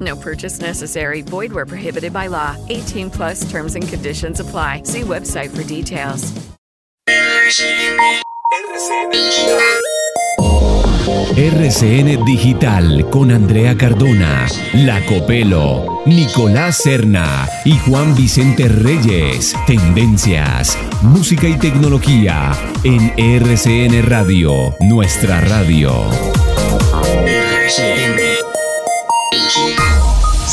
No purchase necessary. Void where prohibited by law. 18 plus terms and conditions apply. See website for details. RCN Digital con Andrea Cardona, La Copelo, Nicolás Serna y Juan Vicente Reyes. Tendencias, música y tecnología en RCN Radio, nuestra radio.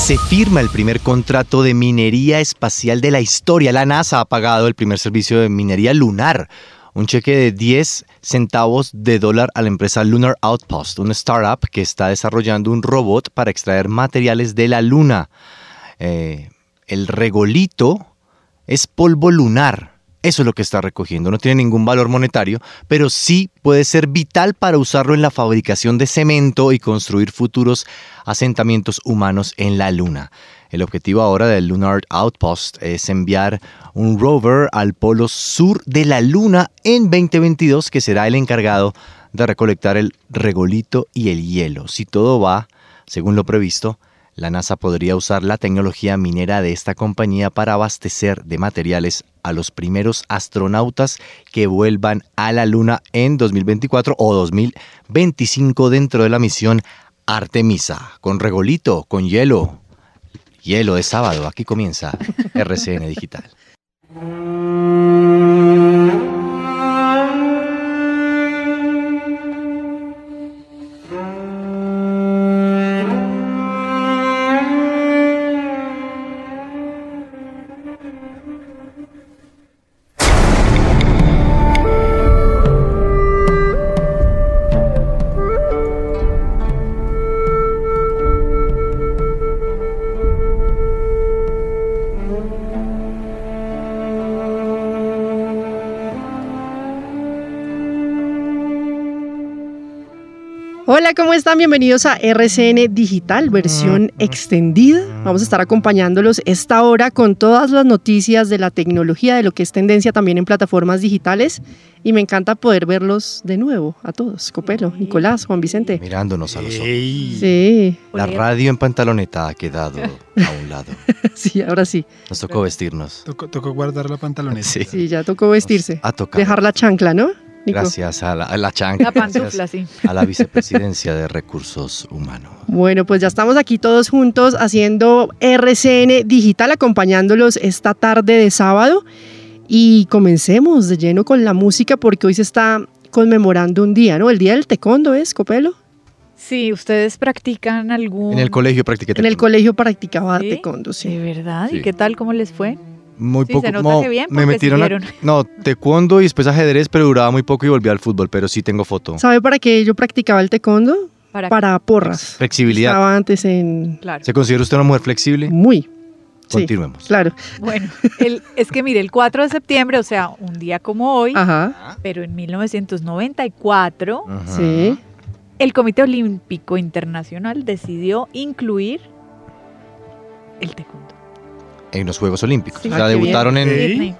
Se firma el primer contrato de minería espacial de la historia. La NASA ha pagado el primer servicio de minería lunar un cheque de 10 centavos de dólar a la empresa Lunar Outpost, una startup que está desarrollando un robot para extraer materiales de la luna. Eh, el regolito es polvo lunar. Eso es lo que está recogiendo. No tiene ningún valor monetario, pero sí puede ser vital para usarlo en la fabricación de cemento y construir futuros asentamientos humanos en la Luna. El objetivo ahora del Lunar Outpost es enviar un rover al polo sur de la Luna en 2022 que será el encargado de recolectar el regolito y el hielo. Si todo va según lo previsto, la NASA podría usar la tecnología minera de esta compañía para abastecer de materiales a los primeros astronautas que vuelvan a la Luna en 2024 o 2025 dentro de la misión Artemisa, con regolito, con hielo, Hielo de sábado, aquí comienza RCN Digital. Están? Bienvenidos a RCN Digital, versión extendida. Vamos a estar acompañándolos esta hora con todas las noticias de la tecnología, de lo que es tendencia también en plataformas digitales. Y me encanta poder verlos de nuevo a todos. Copelo, Nicolás, Juan Vicente. Mirándonos a los ojos. Sí. La radio en pantaloneta ha quedado a un lado. sí, ahora sí. Nos tocó vestirnos. Tocó, guardar la pantaloneta. Sí. sí, ya tocó vestirse. Ha tocado. Dejar la chancla, ¿no? Gracias a la, a la chancla. La pantufla, sí. A la vicepresidencia de Recursos Humanos. Bueno, pues ya estamos aquí todos juntos haciendo RCN Digital, acompañándolos esta tarde de sábado. Y comencemos de lleno con la música porque hoy se está conmemorando un día, ¿no? El día del taekwondo es, Copelo. Sí, ustedes practican algún... En el colegio practiqué En el colegio practicaba ¿Sí? taekwondo, sí. ¿De verdad? Sí. ¿Y qué tal? ¿Cómo les fue? Muy Sí, poco. se nota como que bien, me metieron a, no, taekwondo y después ajedrez, pero duraba muy poco y volví al fútbol, pero sí tengo foto. ¿Sabe para qué yo practicaba el taekwondo? Para, Para porras. Flexibilidad. Estaba antes en... Claro. ¿Se considera usted una mujer flexible? Muy. Sí, Continuemos. claro. Bueno, el- es que mire, el 4 de septiembre, o sea, un día como hoy, Ajá. pero en 1994, Ajá. Sí. el Comité Olímpico Internacional decidió incluir el taekwondo. En los Juegos Olímpicos. Sí. o sea, Ah, debutaron en.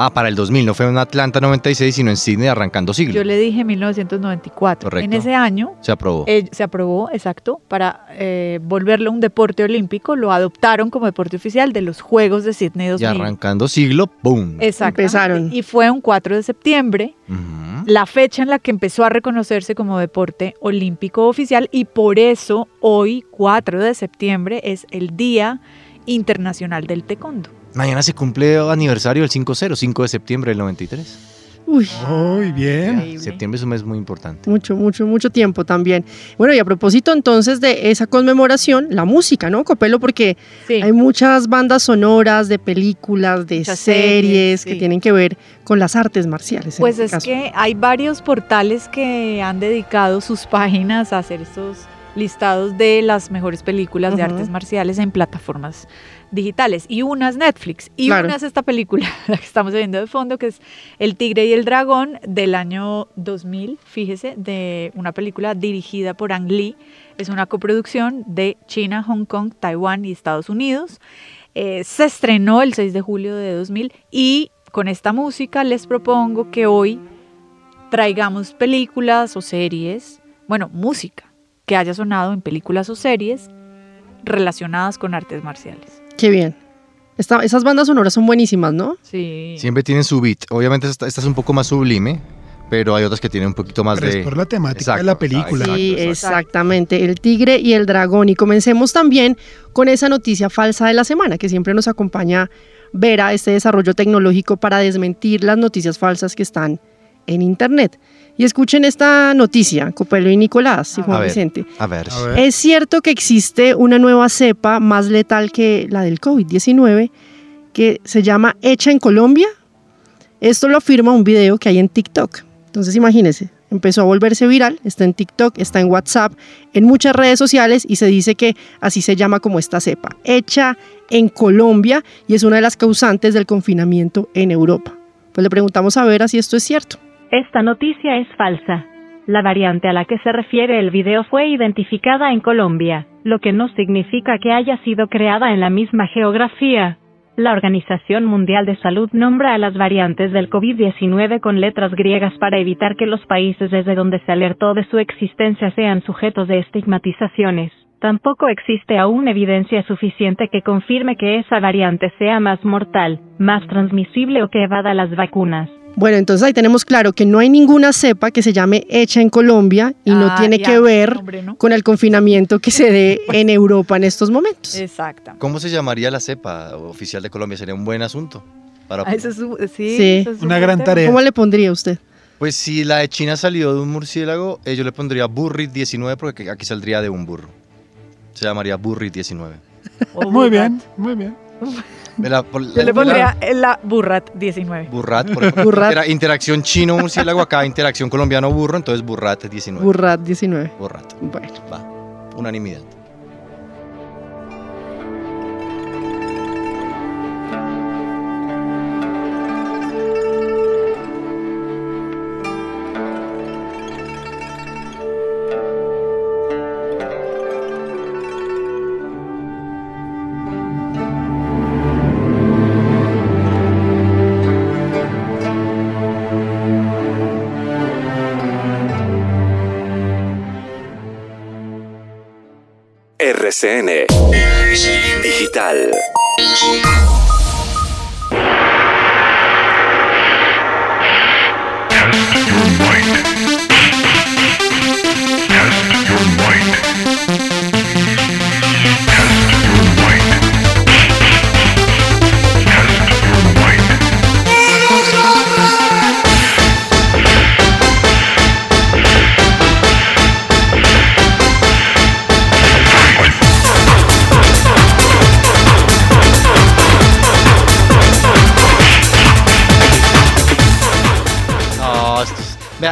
Ah, para el 2000. No fue en Atlanta 96, sino en Sydney arrancando siglo. Yo le dije 1994. Correcto. En ese año Se aprobó. eh, se aprobó, exacto, para eh, volverlo un deporte olímpico. Lo adoptaron como deporte oficial de los Juegos de Sydney y 2000. arrancando siglo, ¡pum! Exacto. Empezaron. Y fue un 4 de septiembre, la fecha en la que empezó a reconocerse como deporte olímpico oficial y por eso hoy, 4 de septiembre, es el Día Internacional del Taekwondo. Mañana se cumple aniversario del 5-0, 5 de septiembre del 93. Uy, Muy bien. increíble. Septiembre es un mes muy importante. Mucho, mucho, mucho tiempo también. Bueno, y a propósito entonces de esa conmemoración, la música, ¿no, Copelo? Porque Sí. hay muchas bandas sonoras de películas, de Muchas series, que tienen que ver con las artes marciales. Pues este es caso. que hay varios portales que han dedicado sus páginas a hacer estos listados de las mejores películas de artes marciales en plataformas digitales. Y una es Netflix. Y Claro. una es esta película, la que estamos viendo de fondo, que es El Tigre y el Dragón del año 2000, fíjese, de una película dirigida por Ang Lee. Es una coproducción de China, Hong Kong, Taiwán y Estados Unidos. Eh, se estrenó el 6 de julio de 2000 y con esta música les propongo que hoy traigamos películas o series, bueno, música que haya sonado en películas o series relacionadas con artes marciales. Qué bien. Esta- esas bandas sonoras son buenísimas, ¿no? Sí. Siempre tienen su beat. Obviamente esta, esta es un poco más sublime, pero hay otras que tienen un poquito más Pero de... es por la temática de la película. exacto, sí, exacto. exactamente. El tigre y el dragón. Y comencemos también con esa noticia falsa de la semana, que siempre nos acompaña Vera, este desarrollo tecnológico para desmentir las noticias falsas que están en Internet. Y escuchen esta noticia, Copelo y Nicolás y A Juan ver. Vicente. A ver. A ver. Es cierto que existe una nueva cepa más letal que la del COVID-19 que se llama Hecha en Colombia. Esto lo afirma un video que hay en TikTok. Entonces imagínense, empezó a volverse viral, está en TikTok, está en WhatsApp, en muchas redes sociales y se dice que así se llama como esta cepa, hecha en Colombia y es una de las causantes del confinamiento en Europa. Pues le preguntamos a Vera si esto es cierto. Esta noticia es falsa. La variante a la que se refiere el video fue identificada en Colombia, lo que no significa que haya sido creada en la misma geografía. La Organización Mundial de Salud nombra a las variantes del COVID-19 con letras griegas para evitar que los países desde donde se alertó de su existencia sean sujetos de estigmatizaciones. Tampoco existe aún evidencia suficiente que confirme que esa variante sea más mortal, más transmisible o que evada las vacunas. Bueno, entonces ahí tenemos claro que no hay ninguna cepa que se llame hecha en Colombia y no Ah, tiene ya, que ver hombre, ¿no? con el confinamiento que se dé en Europa en estos momentos. Exacto. ¿Cómo se llamaría la cepa oficial de Colombia? Sería un buen asunto. Para... Ah, eso es sí, Sí. eso es un Una gran tema. tarea. ¿Cómo le pondría usted? Pues si la de China salió de un murciélago, eh, yo le pondría Burrit 19 porque aquí saldría de un burro. Se llamaría Burrit 19. O Muy bien, muy bien. De la- por- Yo la- le pondría en la Burrat 19. Burrat, por ejemplo. Burrat. Era interacción chino-murciélago, acá interacción colombiano-burro, entonces Burrat 19. Burrat 19. Burrat. Bueno. Va. Unanimidad. RCN Digital.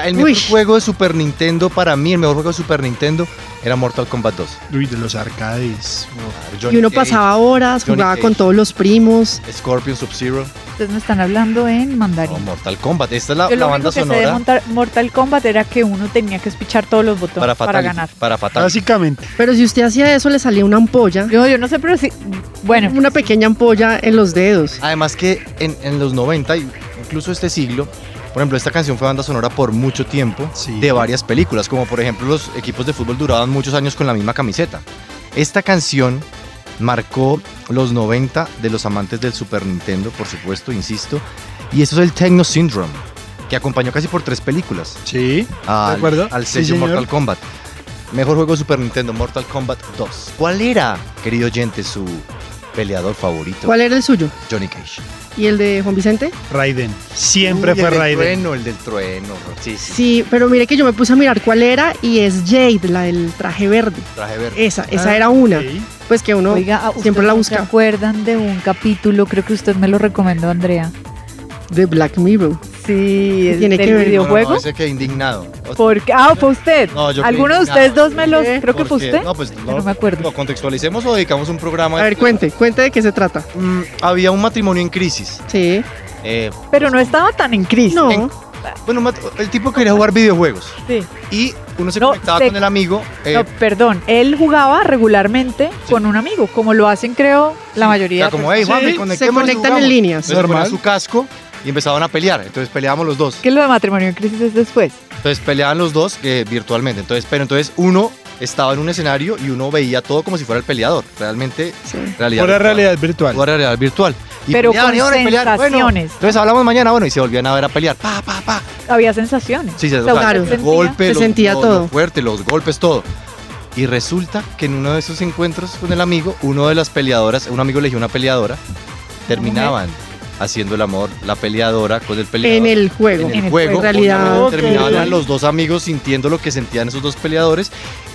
El mejor Uy. juego de Super Nintendo para mí, el mejor juego de Super Nintendo era Mortal Kombat 2. Uy, de los arcades. Y uno pasaba horas, Johnny jugaba Cage. con todos los primos. Scorpion Sub-Zero. Ustedes me están hablando en No, mandarín. Mortal Kombat. Esta es la, Yo la lo banda único que sé de sonora montar- Mortal Kombat era que uno tenía que espichar todos los botones para, para, ganar. Para Fatality. Básicamente. Pero si usted hacía eso, le salía una ampolla, Yo, yo no sé, pero sí. Bueno, una pequeña ampolla en los dedos. Además que en, en los 90, y incluso este siglo, por ejemplo, esta canción fue banda sonora por mucho tiempo Sí. de varias películas, como por ejemplo los equipos de fútbol duraban muchos años con la misma camiseta. Esta canción marcó los 90 de los amantes del Super Nintendo, por supuesto, insisto, y eso es el Techno Syndrome, que acompañó casi por tres películas Sí. al, acuerdo? al sello. Mortal Kombat. Mejor juego de Super Nintendo, Mortal Kombat 2. ¿Cuál era, querido oyente, su peleador favorito. ¿Cuál era el suyo? Johnny Cage. ¿Y el de Juan Vicente? Raiden. Siempre Uy, fue el del Raiden. trueno, el del trueno. Sí, sí. Sí, pero mire que yo me puse a mirar cuál era y es Jade, la del traje verde. Traje verde. Esa, esa Ah, era una. Pues que uno Oiga, ¿a siempre la busca. ¿Se acuerdan de un capítulo? Creo que usted me lo recomendó, Andrea. de Black Mirror. Sí, es Tiene del que ver. No, no, videojuego. no, ese que indignado. O- Porque, ah, fue usted. No, yo ¿Alguno de ustedes dos me los, creo que fue usted? No, pues no, no me acuerdo. ¿Lo contextualicemos o dedicamos un programa? A ver, cuente, cuente de qué se trata. Mm, había un matrimonio en crisis. Sí. Eh, Pero no estaba tan en crisis. No. En- bueno, el tipo quería jugar videojuegos Sí. y uno se No, conectaba se- con el amigo. eh, No, perdón, él jugaba regularmente con un amigo, como lo hacen creo la o mayoría sea, de como, hey, Juan, Sí, se conectan en jugamos". líneas. Entonces ponía Normal. su casco y empezaban a pelear. Entonces peleábamos los dos. que lo de matrimonio en crisis es después. Entonces peleaban los dos eh, virtualmente. Entonces, pero entonces uno estaba en un escenario y uno veía todo como si fuera el peleador. Realmente, Sí. realidad virtual. realidad virtual. Pura realidad virtual. Y Pero peleaban, con y peleaban. Bueno, sensaciones. entonces hablamos mañana, bueno, y se volvían a ver a pelear. Pa, pa, pa. Había sensaciones. Sí, se claro. los sentía- golpes, se los- sentía lo- todo. lo fuerte, los golpes, todo. Y resulta que en uno de esos encuentros con el amigo, uno de las peleadoras, un amigo eligió una peleadora, terminaban haciendo el amor, la peleadora con el peleador. En el juego. en el En el juego, juego. En realidad, obviamente, ok. terminaban los dos amigos sintiendo lo que sentían esos dos peleadores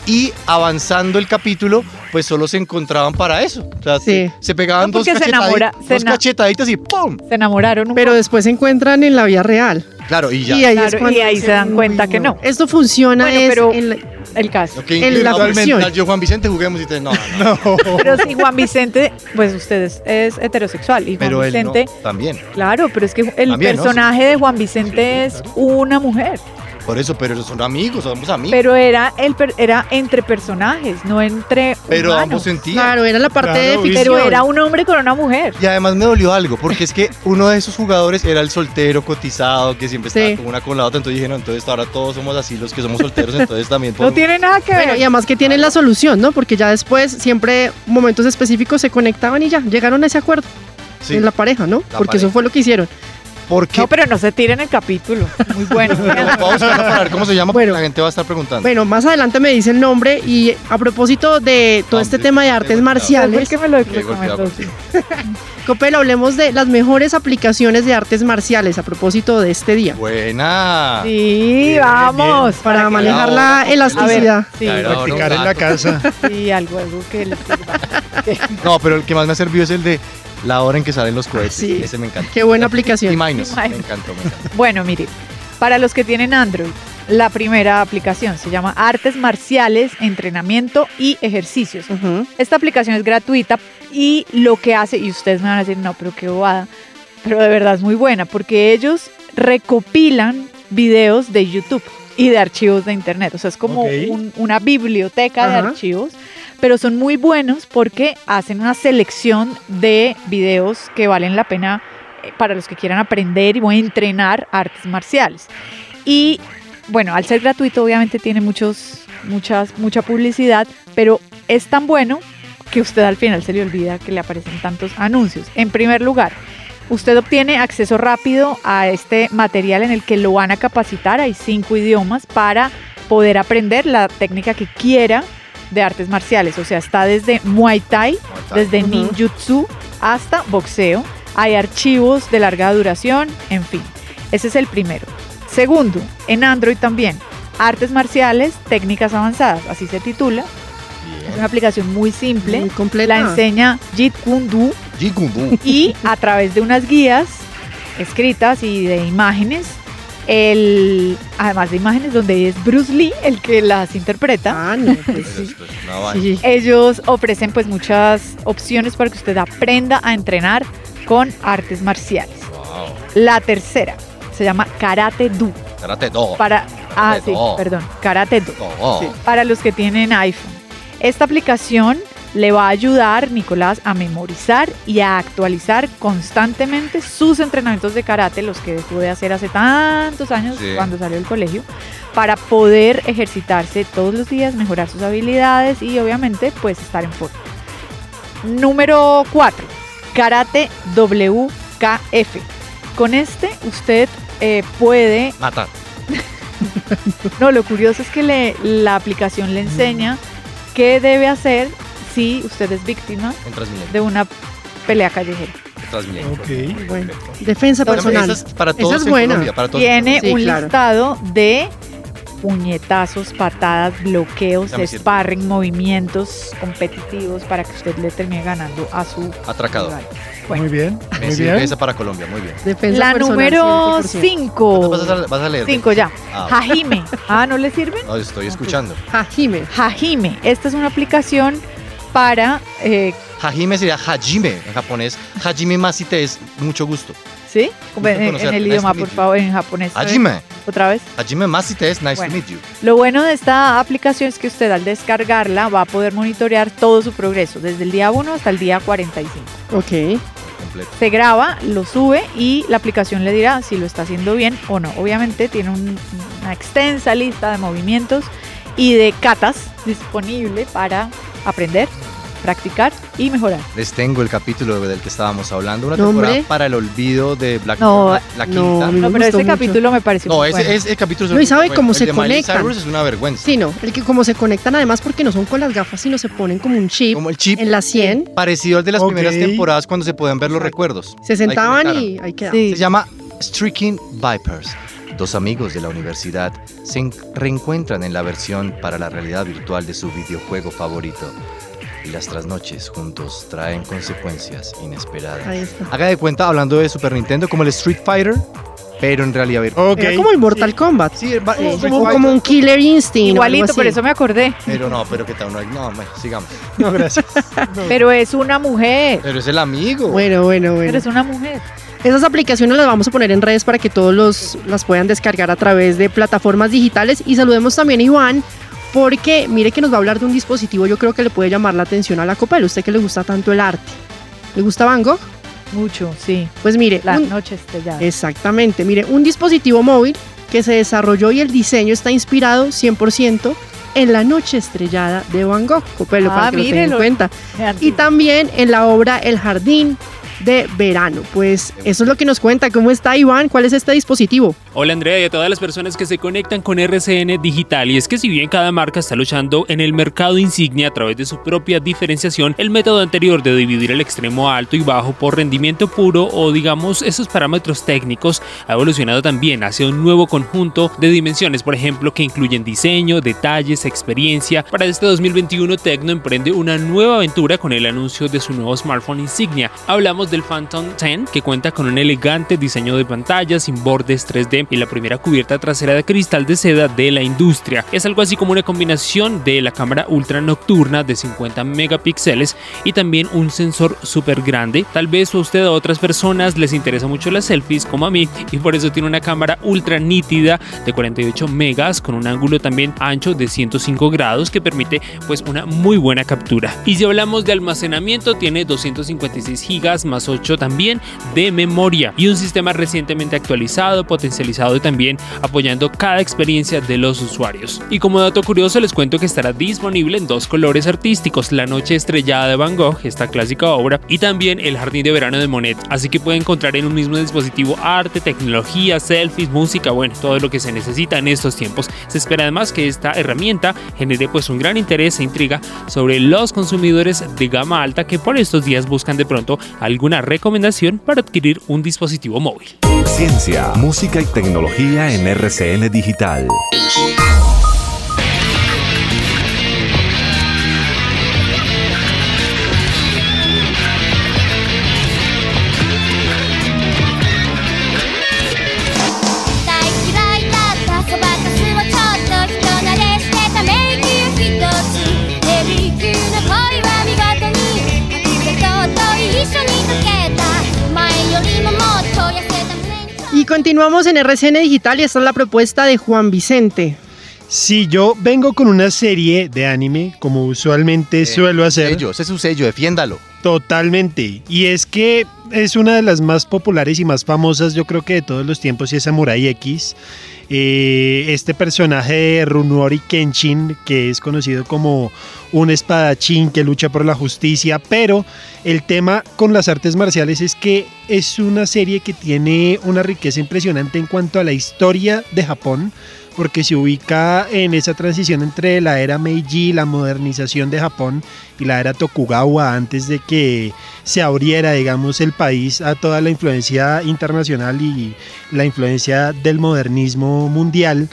y avanzando el capítulo, pues solo se encontraban para eso. O sea, Sí. se, se pegaban No, dos, se enamora- se cachetaditas y ¡pum! Se enamoraron un Pero después se encuentran en la vida real. Claro, y ya. Y ahí, Claro, es cuando y ahí se dan cuenta "Uy, que no". Esto funciona Bueno, es pero- en la- el caso. Ok, en la ficción. Yo, Juan Vicente, juguemos y te. No, no, no. Pero si Juan Vicente, pues usted es, es heterosexual y Juan Pero él no, Vicente, también. claro, pero es que el También, ¿no? personaje de Juan Vicente es una mujer, Por eso, pero son amigos, somos amigos. pero era el per- era entre personajes, no entre Pero humanos. ambos sentían. Claro, era la parte Claro, de ficción. Pero era un hombre con una mujer. Y además me dolió algo, porque es que uno de esos jugadores era el soltero cotizado, que siempre estaba Sí. con una con la otra. Entonces dije, no, entonces ahora todos somos así los que somos solteros, entonces también No podemos- tiene nada que Bueno, ver. y además que tienen la solución, ¿no? Porque ya después, siempre momentos específicos se conectaban y ya, llegaron a ese acuerdo Sí. en la pareja, ¿no? La Porque pareja. eso fue lo que hicieron. Porque No, pero no se tiren el capítulo. Muy bueno. Vamos a buscarlo para ver cómo se llama, porque Bueno. la gente va a estar preguntando. Bueno, más adelante me dice el nombre y a propósito de todo este tema de artes marciales, que me lo. Copel, hablemos de las mejores aplicaciones de artes marciales a propósito de este día. Buena. Sí, vamos. Para manejar la a ver, elasticidad. Sí, Practicar en la casa. sí, algo, algo que. No, pero el que más me ha servido es el de la hora en que salen los cohetes. Sí. Ese me encanta. Qué buena Y aplicación. Minus. Me Minus. encantó, me encantó. Bueno, mire, para los que tienen Android, la primera aplicación se llama Artes Marciales, Entrenamiento y Ejercicios. Esta aplicación es gratuita y lo que hace, y ustedes me van a decir, no, pero qué bobada, pero de verdad es muy buena porque ellos recopilan videos de YouTube y de archivos de Internet. O sea, es como Ok. un- una biblioteca de Ajá. archivos, pero son muy buenos porque hacen una selección de videos que valen la pena eh, para los que quieran aprender y entrenar artes marciales. Y bueno, al ser gratuito obviamente tiene muchos, muchas, mucha publicidad, pero es tan bueno que usted al final se le olvida que le aparecen tantos anuncios. En primer lugar, usted obtiene acceso rápido a este material en el que lo van a capacitar. Hay cinco idiomas para poder aprender la técnica que quiera de artes marciales. O sea, está desde Muay Thai, desde ninjutsu hasta boxeo. Hay archivos de larga duración, en fin. Ese es el primero. Segundo, en Android también. Artes marciales, técnicas avanzadas, así se titula. Es una aplicación muy simple. Muy completa. La enseña Jeet Kune Do Jigundu. y a través de unas guías escritas y de imágenes, el, además de imágenes donde es Bruce Lee el que las interpreta. Ah, no, pues Eso sí. Ellos ofrecen pues muchas opciones para que usted aprenda a entrenar con artes marciales. Wow. La tercera se llama Karate Do. Karate do. Para, ah, sí, Do. perdón, Karate Do. Do. Sí, para los que tienen iPhone. Esta aplicación le va a ayudar, Nicolás, a memorizar y a actualizar constantemente sus entrenamientos de karate, los que dejó de hacer hace tantos años Sí. cuando salió del colegio, para poder ejercitarse todos los días, mejorar sus habilidades y obviamente pues estar en forma. Número 4. Karate WKF. Con este usted eh, puede Matar. no, lo curioso es que le- la aplicación le enseña qué debe hacer si usted es víctima de una pelea callejera. Transmilenio. Ok. Bueno, defensa personal. esa es para Esa todos es en buena. Colombia, para todos. Tiene Sí, un claro. listado de puñetazos, patadas, bloqueos, sparring, movimientos competitivos para que usted le termine ganando a su Atracado. rival. Bueno, Muy bien. Muy bien. esa para Colombia, muy bien. Defensa la personal, número 100%. 5. ¿Vas a, vas a leer? 5 ya. Ah, Hajime. Ah, ¿no le sirve? no, estoy escuchando. Hajime. Hajime. Esta es una aplicación para... eh, Hajime sería Hajime en japonés. Hajime Masite es mucho gusto. ¿Sí? Gusto En, en conocerte. el Nice idioma, to por you. favor, en japonés. A ver, Hajime. Otra vez. Hajime Masite es nice Bueno. to meet you. Lo bueno de esta aplicación es que usted al descargarla va a poder monitorear todo su progreso, desde el día 1 hasta el día 45. Ok. Se graba, lo sube y la aplicación le dirá si lo está haciendo bien o no. Obviamente tiene un- una extensa lista de movimientos y de catas disponible para aprender, practicar y mejorar. Les tengo el capítulo del que estábamos hablando. Una No, temporada hombre. para el olvido de Black No, Mirror, la, la no, quinta. me No, pero ese mucho. capítulo me pareció No, ese, bueno. ese capítulo No, y sabe bueno. cómo El se de Miley conectan. Cyrus es una vergüenza. Sí, no. El que como se conectan además porque no son con las gafas, sino se ponen como un chip Como el chip en la 100. parecido al de las primeras temporadas cuando se podían ver los recuerdos. Se sentaban y ahí quedaban. Sí. Se llama Streaking Vipers. Dos amigos de la universidad se en- reencuentran en la versión para la realidad virtual de su videojuego favorito. Y las trasnoches juntos traen consecuencias inesperadas. Ahí está. Haga de cuenta, hablando de Super Nintendo, como el Street Fighter, pero en realidad. Era como el Mortal Kombat. Sí, como, un Killer Instinct. Igualito, por eso me acordé. Pero no, pero que tal, no, no, sigamos. No, gracias. Pero es una mujer. Pero es el amigo. Bueno, bueno, bueno. Pero es una mujer. Esas aplicaciones las vamos a poner en redes para que todos los, las puedan descargar a través de plataformas digitales. Y saludemos también a Iván, porque mire que nos va a hablar de un dispositivo, yo creo que le puede llamar la atención a la Copel. Usted que le gusta tanto el arte. ¿Le gusta Van Gogh? Mucho, sí. Pues mire, La un- noche estrellada. exactamente, mire, un dispositivo móvil que se desarrolló y el diseño está inspirado 100% en la noche estrellada de Van Gogh. Copelo, Ah, para que lo tenga en cuenta. Y también en la obra El Jardín de Verano. Pues eso es lo que nos cuenta. ¿Cómo está Iván? ¿Cuál es este dispositivo? Hola Andrea y a todas las personas que se conectan con RCN Digital. Y es que si bien cada marca está luchando en el mercado insignia a través de su propia diferenciación, el método anterior de dividir el extremo alto y bajo por rendimiento puro o digamos esos parámetros técnicos ha evolucionado también hacia un nuevo conjunto de dimensiones, por ejemplo, que incluyen diseño, detalles, experiencia. Para este 2021 Tecno emprende una nueva aventura con el anuncio de su nuevo smartphone insignia. Hablamos del Phantom 10 que cuenta con un elegante diseño de pantalla sin bordes 3D y la primera cubierta trasera de cristal de seda de la industria. Es algo así como una combinación de la cámara ultra nocturna de 50 megapíxeles y también un sensor súper grande. Tal vez a usted a otras personas les interesa mucho las selfies como a mí y por eso tiene una cámara ultra nítida de 48 megas con un ángulo también ancho de 105 grados que permite pues una muy buena captura. Y si hablamos de almacenamiento tiene 256 gigas más 8 también de memoria y un sistema recientemente actualizado, potencializado y también apoyando cada experiencia de los usuarios. Y como dato curioso les cuento que estará disponible en dos colores artísticos, la noche estrellada de Van Gogh, esta clásica obra, y también el jardín de verano de Monet, así que puede encontrar en un mismo dispositivo arte, tecnología, selfies, música, bueno, todo lo que se necesita en estos tiempos. Se espera además que esta herramienta genere pues un gran interés e intriga sobre los consumidores de gama alta que por estos días buscan de pronto alguna recomendación para adquirir un dispositivo móvil. Ciencia, música y tecnología en RCN Digital. Continuamos en RCN Digital y esta es la propuesta de Juan Vicente. Si yo vengo con una serie de anime, como usualmente suelo hacer. Sello, ese es su sello, defiéndalo. Totalmente. Y es que es una de las más populares y más famosas, yo creo que de todos los tiempos, y es Samurai X. Eh, este personaje de Runori Kenshin, que es conocido como un espadachín que lucha por la justicia, pero el tema con las artes marciales es que es una serie que tiene una riqueza impresionante en cuanto a la historia de Japón porque se ubica en esa transición entre la era Meiji, la modernización de Japón, y la era Tokugawa antes de que se abriera, digamos, el país a toda la influencia internacional y la influencia del modernismo mundial.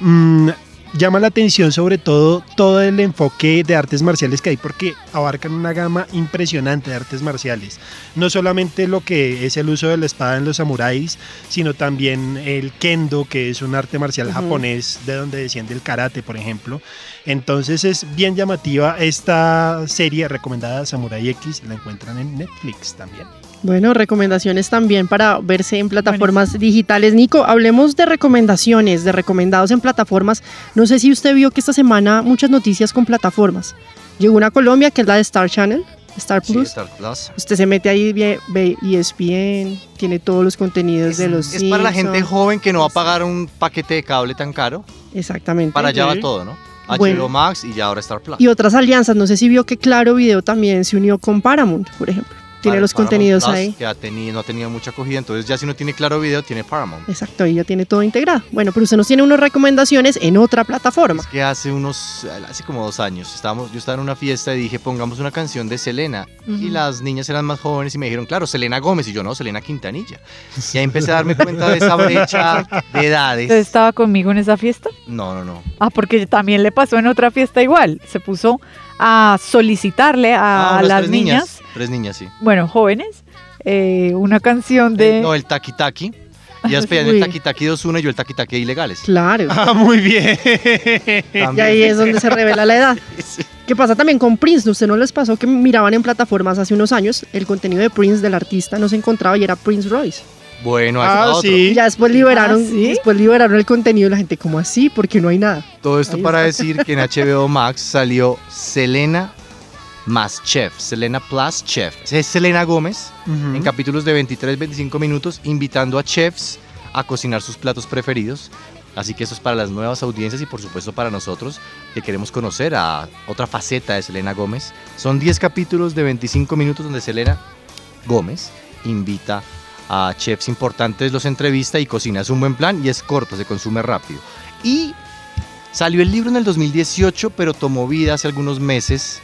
Mm, llama la atención sobre todo todo el enfoque de artes marciales que hay porque abarcan una gama impresionante de artes marciales. No solamente lo que es el uso de la espada en los samuráis, sino también el kendo, que es un arte marcial japonés de donde desciende el karate, por ejemplo. Entonces es bien llamativa esta serie recomendada Samurai X, la encuentran en Netflix también. Bueno, recomendaciones también para verse en plataformas digitales. Nico, hablemos de recomendaciones, de recomendados en plataformas. No sé si usted vio que esta semana muchas noticias con plataformas. Llegó una a Colombia que es la de Star Channel, Star Sí, Plus. Star Plus. Usted se mete ahí, ve, ve ESPN, tiene todos los contenidos de los Es para la gente joven que no va a pagar un paquete de cable tan caro. Exactamente. Para allá va todo, ¿no? HBO Bueno. Max y ya ahora Star Plus. Y otras alianzas, no sé si vio que Claro Video también se unió con Paramount, por ejemplo. Tiene Para- los Paramount contenidos Plus, ahí. Que ha tenido, no ha tenido mucha acogida, entonces ya si no tiene claro video, tiene Paramount. Exacto, ahí ya tiene todo integrado. Bueno, pero usted nos tiene unas recomendaciones en otra plataforma. Es que hace unos, hace como dos años, estábamos, yo estaba en una fiesta y dije, pongamos una canción de Selena. Y Ujú. las niñas eran más jóvenes y me dijeron, claro, Selena Gómez. Y yo, no, Selena Quintanilla. Y ahí empecé a darme cuenta de esa brecha de edades. ¿Usted estaba conmigo en esa fiesta? No, no, no. Ah, porque también le pasó en otra fiesta igual. Se puso a solicitarle a Ah, las tres niñas, Tres niñas, sí. bueno, jóvenes, eh, una canción de... No, el Taki Taki. Y ellas pedían el Taki Taki 2-1 y yo el Taki Taki ilegales. Claro. Ah, muy bien. Y ahí es donde se revela la edad. ¿Qué pasa también con Prince? ¿Usted no les pasó que miraban en plataformas hace unos años el contenido de Prince del artista no se encontraba y era Prince Royce? Bueno, Ah, otro. sí. Y ya después liberaron, Ah, ¿sí? después liberaron el contenido y la gente, ¿cómo así? Porque no hay nada. Todo esto Ahí para está. decir que en HBO Max salió Selena más Chef, Selena Plus Chef. Es Selena Gómez en capítulos de 23-25 minutos invitando a chefs a cocinar sus platos preferidos. Así que eso es para las nuevas audiencias y por supuesto para nosotros que queremos conocer a otra faceta de Selena Gómez. Son 10 capítulos de 25 minutos donde Selena Gómez invita a chefs importantes, los entrevista y cocina. Es un buen plan y es corto, se consume rápido. Y salió el libro en el 2018, pero tomó vida hace algunos meses.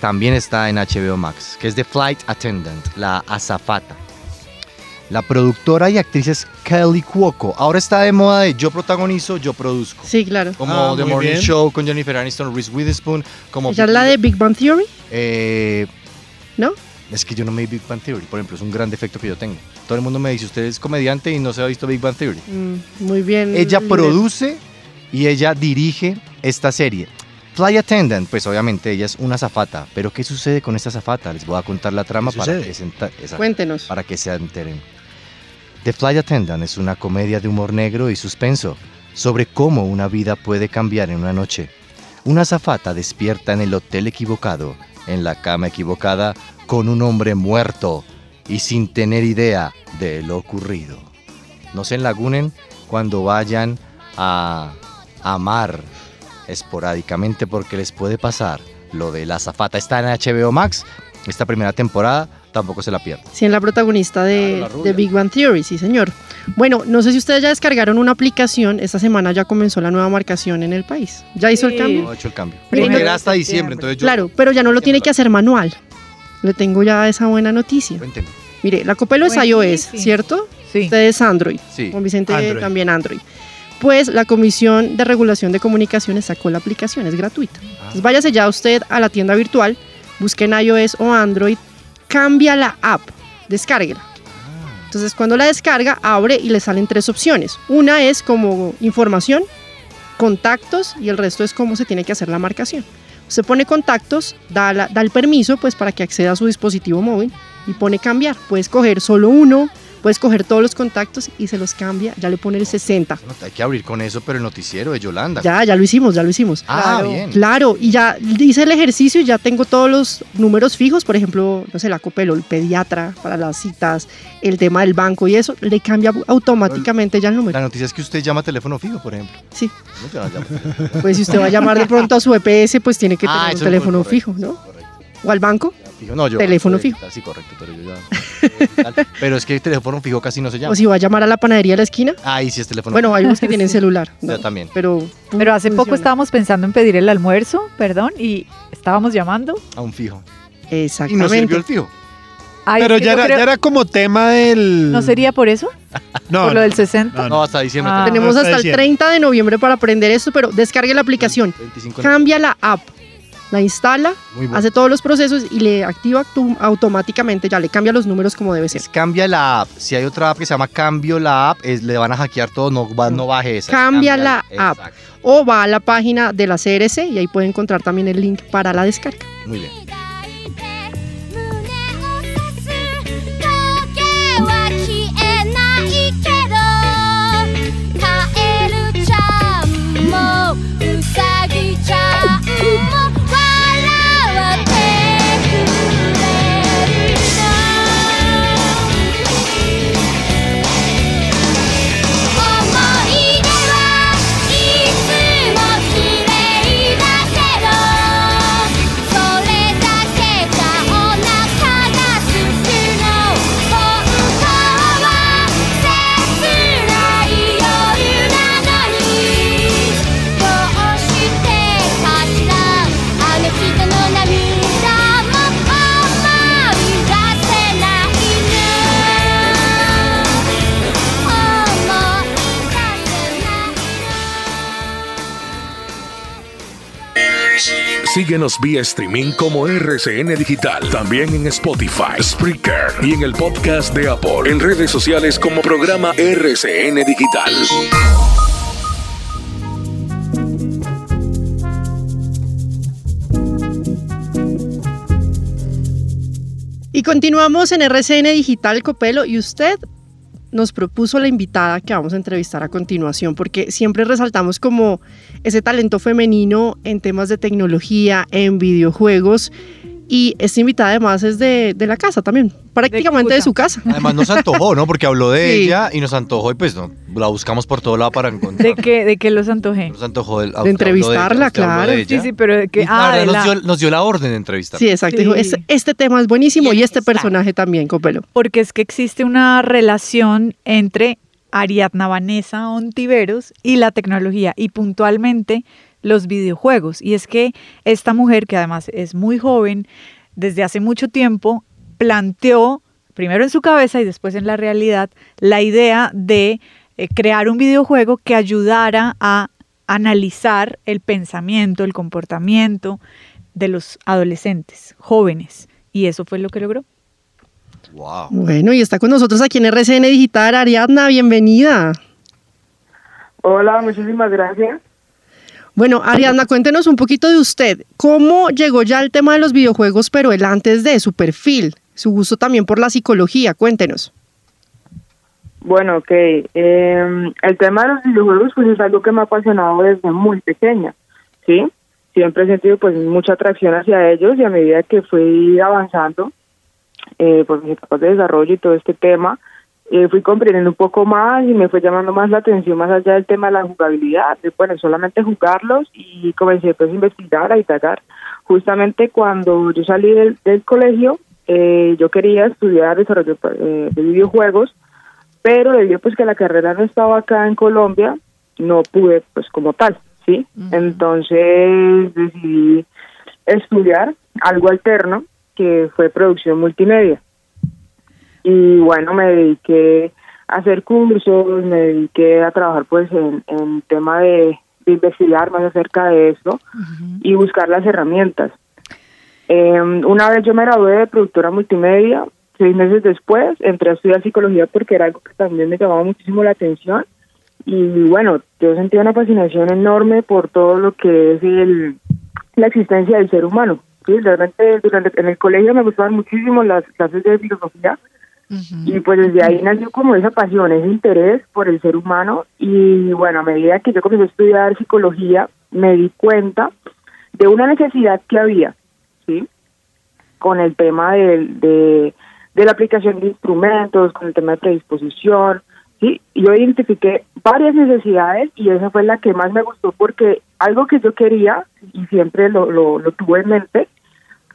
También está en HBO Max, que es The Flight Attendant, la azafata. La productora y actriz es Kelly Cuoco. Ahora está de moda de yo protagonizo, yo produzco. Sí, claro. Como Ah, The Morning bien. Show con Jennifer Aniston, Reese Witherspoon. Como ¿Ella es la de Big Bang Theory? Eh, ¿No? es que yo no me vi Big Bang Theory, por ejemplo, es un gran defecto que yo tengo. Todo el mundo me dice, usted es comediante y no se ha visto Big Bang Theory. Mm, muy bien. Ella produce y ella dirige esta serie. Fly Attendant, pues obviamente ella es una zafata, pero ¿qué sucede con esta zafata? Les voy a contar la trama ¿Qué para que, se Cuéntenos. para que se enteren. The Fly Attendant es una comedia de humor negro y suspenso sobre cómo una vida puede cambiar en una noche. Una zafata despierta en el hotel equivocado, en la cama equivocada, con un hombre muerto y sin tener idea de lo ocurrido. No se enlagunen cuando vayan a amar esporádicamente porque les puede pasar lo de la zafata. Está en HBO Max, esta primera temporada, tampoco se la pierdan. Sí, en la protagonista de, Claro, la rubia. de Big Bang Theory, sí, señor. Bueno, no sé si ustedes ya descargaron una aplicación. Esta semana ya comenzó la nueva marcación en el país. ¿Ya hizo el cambio? No he hecho el cambio. Primero hasta diciembre, entonces yo... Claro, pero ya no lo tiene que hacer manual. Le tengo ya esa buena noticia. Mire, la Copelo es iOS, ¿cierto? Sí. Usted es Android. Sí. Con Vicente Android. también Android. Pues la Comisión de Regulación de Comunicaciones sacó la aplicación, es gratuita. Ah. Entonces váyase ya usted a la tienda virtual, busque en iOS o Android, cambia la app, descárguela. Entonces cuando la descarga, abre y le salen tres opciones. Una es como información, contactos y el resto es cómo se tiene que hacer la marcación. Usted pone contactos, da, la- da el permiso pues para que acceda a su dispositivo móvil y pone cambiar. Puedes coger solo uno, puedes coger todos los contactos y se los cambia, ya le pone el 60. No, hay que abrir con eso, pero el noticiero de Yolanda. Ya, ya lo hicimos, ya lo hicimos. Ah, Claro. bien. Claro, y ya hice el ejercicio y ya tengo todos los números fijos, por ejemplo, no sé, la Copelo, el pediatra para las citas, el tema del banco y eso, le cambia automáticamente ya el La número. noticia es que usted llama teléfono fijo, por ejemplo. Sí, No, yo no llamo. pues si usted va a llamar de pronto a su EPS, pues tiene que Ah, tener un teléfono correcto, fijo, ¿no? correcto. O al banco. Fijo, no, yo Teléfono soy- fijo. Sí, correcto, pero yo ya. Pero es que el teléfono fijo casi no se llama. O si va a llamar a la panadería de la esquina. Ahí sí es teléfono Bueno, hay unos que tienen celular. ¿no? Yo también. Pero, Pero hace poco estábamos pensando en pedir el almuerzo, perdón, y estábamos llamando A un fijo. Y no Exactamente. sirvió el fijo. Ay, Pero ya era, creo- ya era como tema del... ¿No sería por eso? No, ¿Por lo del 60? no, No, hasta diciembre. Ah. Tenemos no hasta el diciendo. 30 de noviembre para aprender esto, pero descargue la aplicación. 25 Cambia la app, la instala, bueno. hace todos los procesos y le activa tu- automáticamente, ya le cambia los números como debe ser. Es cambia la app. Si hay otra app que se llama Cambio la app, es, le van a hackear todo, no, va- no baje esa. Cambia la app. Exacto. O va a la página de la CRC y ahí puede encontrar también el link para la descarga. Muy bien. Síguenos vía streaming como RCN Digital, también en Spotify, Spreaker y en el podcast de Apple, en redes sociales como programa RCN Digital. Y continuamos en RCN Digital Copelo y usted nos propuso la invitada que vamos a entrevistar a continuación porque siempre resaltamos como ese talento femenino en temas de tecnología, en videojuegos y esta invitada además es de, de la casa también, prácticamente de, su casa. Además nos antojó, ¿no? Porque habló de Sí. ella y nos antojó y pues no, la buscamos por todo lado para encontrar. ¿De qué, de qué los antojé? Nos antojó el, De entrevistarla, claro. Sí, sí, pero de que... Y la Ah, de verdad la- nos, dio, nos dio la orden de entrevistar. Sí, exacto. Sí. Dijo, este, este tema es buenísimo y, Y este está. personaje también, Copelo. porque es que existe una relación entre Ariadna Vanessa Ontiveros y la tecnología y puntualmente los videojuegos. Y es que esta mujer, que además es muy joven, desde hace mucho tiempo planteó, primero en su cabeza y después en la realidad, la idea de eh, crear un videojuego que ayudara a analizar el pensamiento, el comportamiento de los adolescentes, jóvenes. Y eso fue lo que logró. Wow. Bueno, y está con nosotros aquí en RCN Digital, Ariadna, bienvenida. Hola, muchísimas gracias. Bueno, Ariadna, cuéntenos un poquito de usted. ¿Cómo llegó ya al tema de los videojuegos, pero el antes de su perfil, su gusto también por la psicología? Cuéntenos. Bueno, ok. eh, el tema de los videojuegos pues es algo que me ha apasionado desde muy pequeña, ¿sí? Siempre he sentido pues mucha atracción hacia ellos y a medida que fui avanzando eh, por mis etapas de desarrollo y todo este tema, eh, fui comprendiendo un poco más y me fue llamando más la atención más allá del tema de la jugabilidad, de, bueno, solamente jugarlos y comencé pues a investigar, a indagar. Justamente cuando yo salí del, del colegio, eh, yo quería estudiar desarrollo eh, de videojuegos, pero debido pues que la carrera no estaba acá en Colombia, no pude pues como tal, ¿sí? Entonces decidí estudiar algo alterno que fue producción multimedia. Y bueno, me dediqué a hacer cursos, me dediqué a trabajar pues en, en tema de, de investigar más acerca de esto y buscar las herramientas. Eh, una vez yo me gradué de productora multimedia, seis meses después entré a estudiar psicología porque era algo que también me llamaba muchísimo la atención y bueno, yo sentía una fascinación enorme por todo lo que es el, la existencia del ser humano. Sí, realmente durante en el colegio me gustaban muchísimo las clases de filosofía y pues desde ahí nació como esa pasión, ese interés por el ser humano y bueno, a medida que yo comencé a estudiar psicología me di cuenta de una necesidad que había, ¿sí? Con el tema del- de, de la aplicación de instrumentos, con el tema de predisposición, ¿sí? Yo identifiqué varias necesidades y esa fue la que más me gustó porque algo que yo quería y siempre lo, lo, lo tuve en mente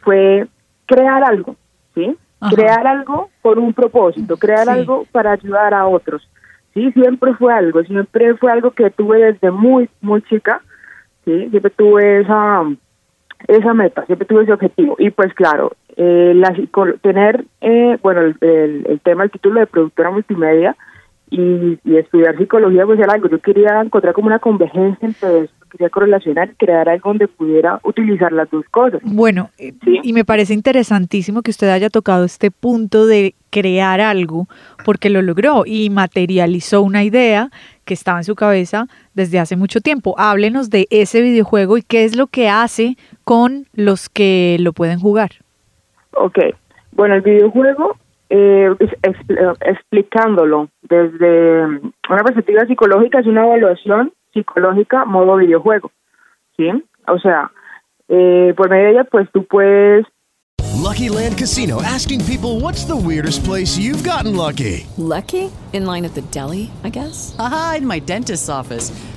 fue crear algo, ¿sí? Ajá. Crear algo con un propósito, crear Sí. algo para ayudar a otros. Sí, siempre fue algo, siempre fue algo que tuve desde muy, muy chica, sí, siempre tuve esa, esa meta, siempre tuve ese objetivo. Y pues claro, eh, la tener, eh, bueno, el, el- el tema, el título de productora multimedia y, y estudiar psicología, pues era algo. Yo quería encontrar como una convergencia entre eso, quería correlacionar y crear algo donde pudiera utilizar las dos cosas. Bueno, eh, y me parece interesantísimo que usted haya tocado este punto de crear algo, porque lo logró y materializó una idea que estaba en su cabeza desde hace mucho tiempo. Háblenos de ese videojuego y qué es lo que hace con los que lo pueden jugar. Ok, bueno, el videojuego, eh, explicándolo desde una perspectiva psicológica, es una evaluación psicológica modo videojuego, ¿sí? O sea, eh, por medio de ella, pues tú puedes Lucky Land Casino asking people what's the weirdest place you've gotten lucky? Lucky? In line at the deli, I guess? Aha, in my dentist's office.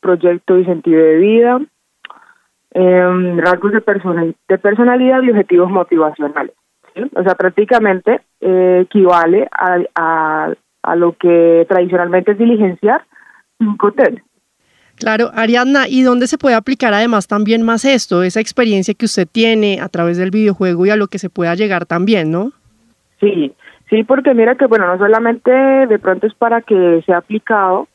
proyecto y sentido de vida, em, rasgos de, persona- de personalidad y objetivos motivacionales. ¿sí? O sea, prácticamente eh, equivale a, a, a lo que tradicionalmente es diligenciar cinco test. Claro, Ariadna, ¿y dónde se puede aplicar además también más esto, esa experiencia que usted tiene a través del videojuego y a lo que se pueda llegar también, ¿no? Sí, sí, porque mira que, bueno, no solamente de pronto es para que sea aplicado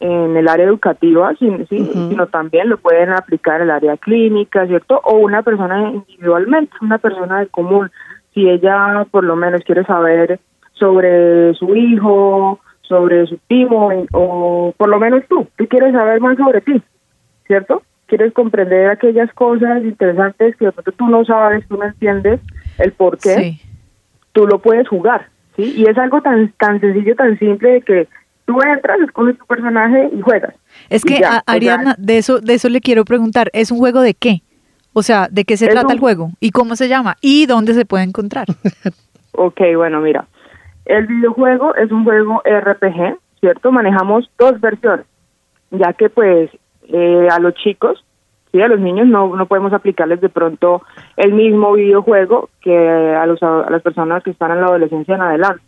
en el área educativa, sin- sí, sino también lo pueden aplicar en el área clínica, ¿cierto? O una persona individualmente, una persona de común. Si ella por lo menos quiere saber sobre su hijo, sobre su primo, o por lo menos tú, tú quieres saber más sobre ti, ¿cierto? Quieres comprender aquellas cosas interesantes que de pronto tú no sabes, tú no entiendes el por qué tú lo puedes jugar, ¿sí? Y es algo tan tan sencillo, tan simple de que tú entras, escoges tu personaje y juegas. Es que, ya, a- o sea, Ariadna, de eso, de eso le quiero preguntar. ¿Es un juego de qué? O sea, ¿de qué se trata un- el juego? ¿Y cómo se llama? ¿Y dónde se puede encontrar? Ok, bueno, mira, el videojuego es un juego RPG, ¿cierto? Manejamos dos versiones, ya que pues eh, a los chicos, sí, a los niños no, no podemos aplicarles de pronto el mismo videojuego que a, los, a las personas que están en la adolescencia en adelante.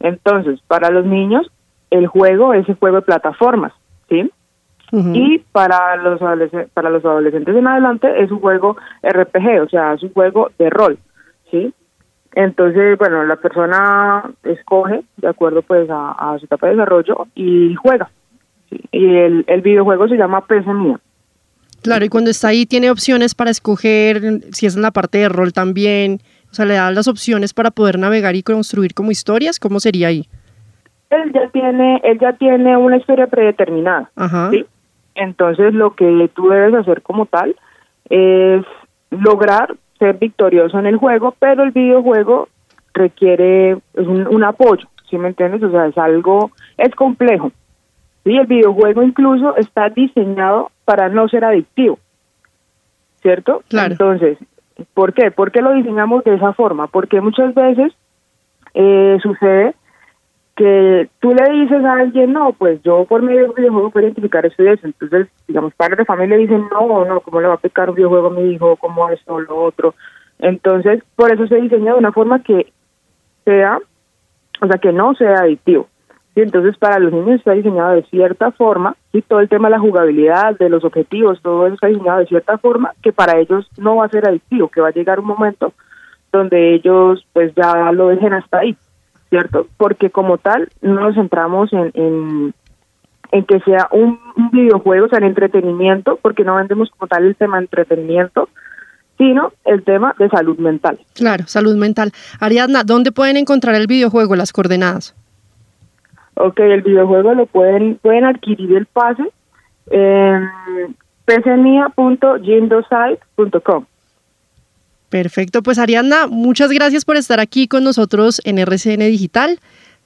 Entonces, para los niños, el juego es el juego de plataformas, ¿sí? Y para los, para los adolescentes en adelante es un juego RPG, o sea, es un juego de rol, ¿sí? Entonces, bueno, la persona escoge de acuerdo pues a, a su etapa de desarrollo y juega. ¿sí? Y el, el videojuego se llama PC Mía. Claro, y cuando está ahí tiene opciones para escoger, si es en la parte de rol también, o sea, le da las opciones para poder navegar y construir como historias, ¿cómo sería ahí? Él ya tiene, él ya tiene una historia predeterminada. Ajá. ¿sí? Entonces, lo que tú debes hacer como tal es lograr ser victorioso en el juego, pero el videojuego requiere es un, un apoyo, ¿sí me entiendes? O sea, es algo, es complejo. Sí, el videojuego incluso está diseñado para no ser adictivo, ¿cierto? Claro. Entonces, ¿por qué? ¿Por qué lo diseñamos de esa forma? Porque muchas veces eh, sucede que tú le dices a alguien, no, pues yo por medio de un videojuego puedo identificar esto y eso. Entonces, digamos, padres de familia dicen, no, no, ¿cómo le va a aplicar un videojuego a mi hijo? ¿Cómo esto lo otro? Entonces, por eso se diseña de una forma que sea, o sea, que no sea adictivo. ¿sí? Entonces, para los niños está diseñado de cierta forma, y todo el tema de la jugabilidad, de los objetivos, todo eso está diseñado de cierta forma que para ellos no va a ser adictivo, que va a llegar un momento donde ellos pues ya lo dejen hasta ahí, ¿cierto? Porque como tal no nos centramos en, en, en que sea un, un videojuego, o sea, en entretenimiento, porque no vendemos como tal el tema de entretenimiento, sino el tema de salud mental. Claro, salud mental. Ariadna, ¿dónde pueden encontrar el videojuego, las coordenadas? Ok, el videojuego lo pueden pueden adquirir el pase en pcnia.jindosite.com. Perfecto, pues Ariadna, muchas gracias por estar aquí con nosotros en RCN Digital,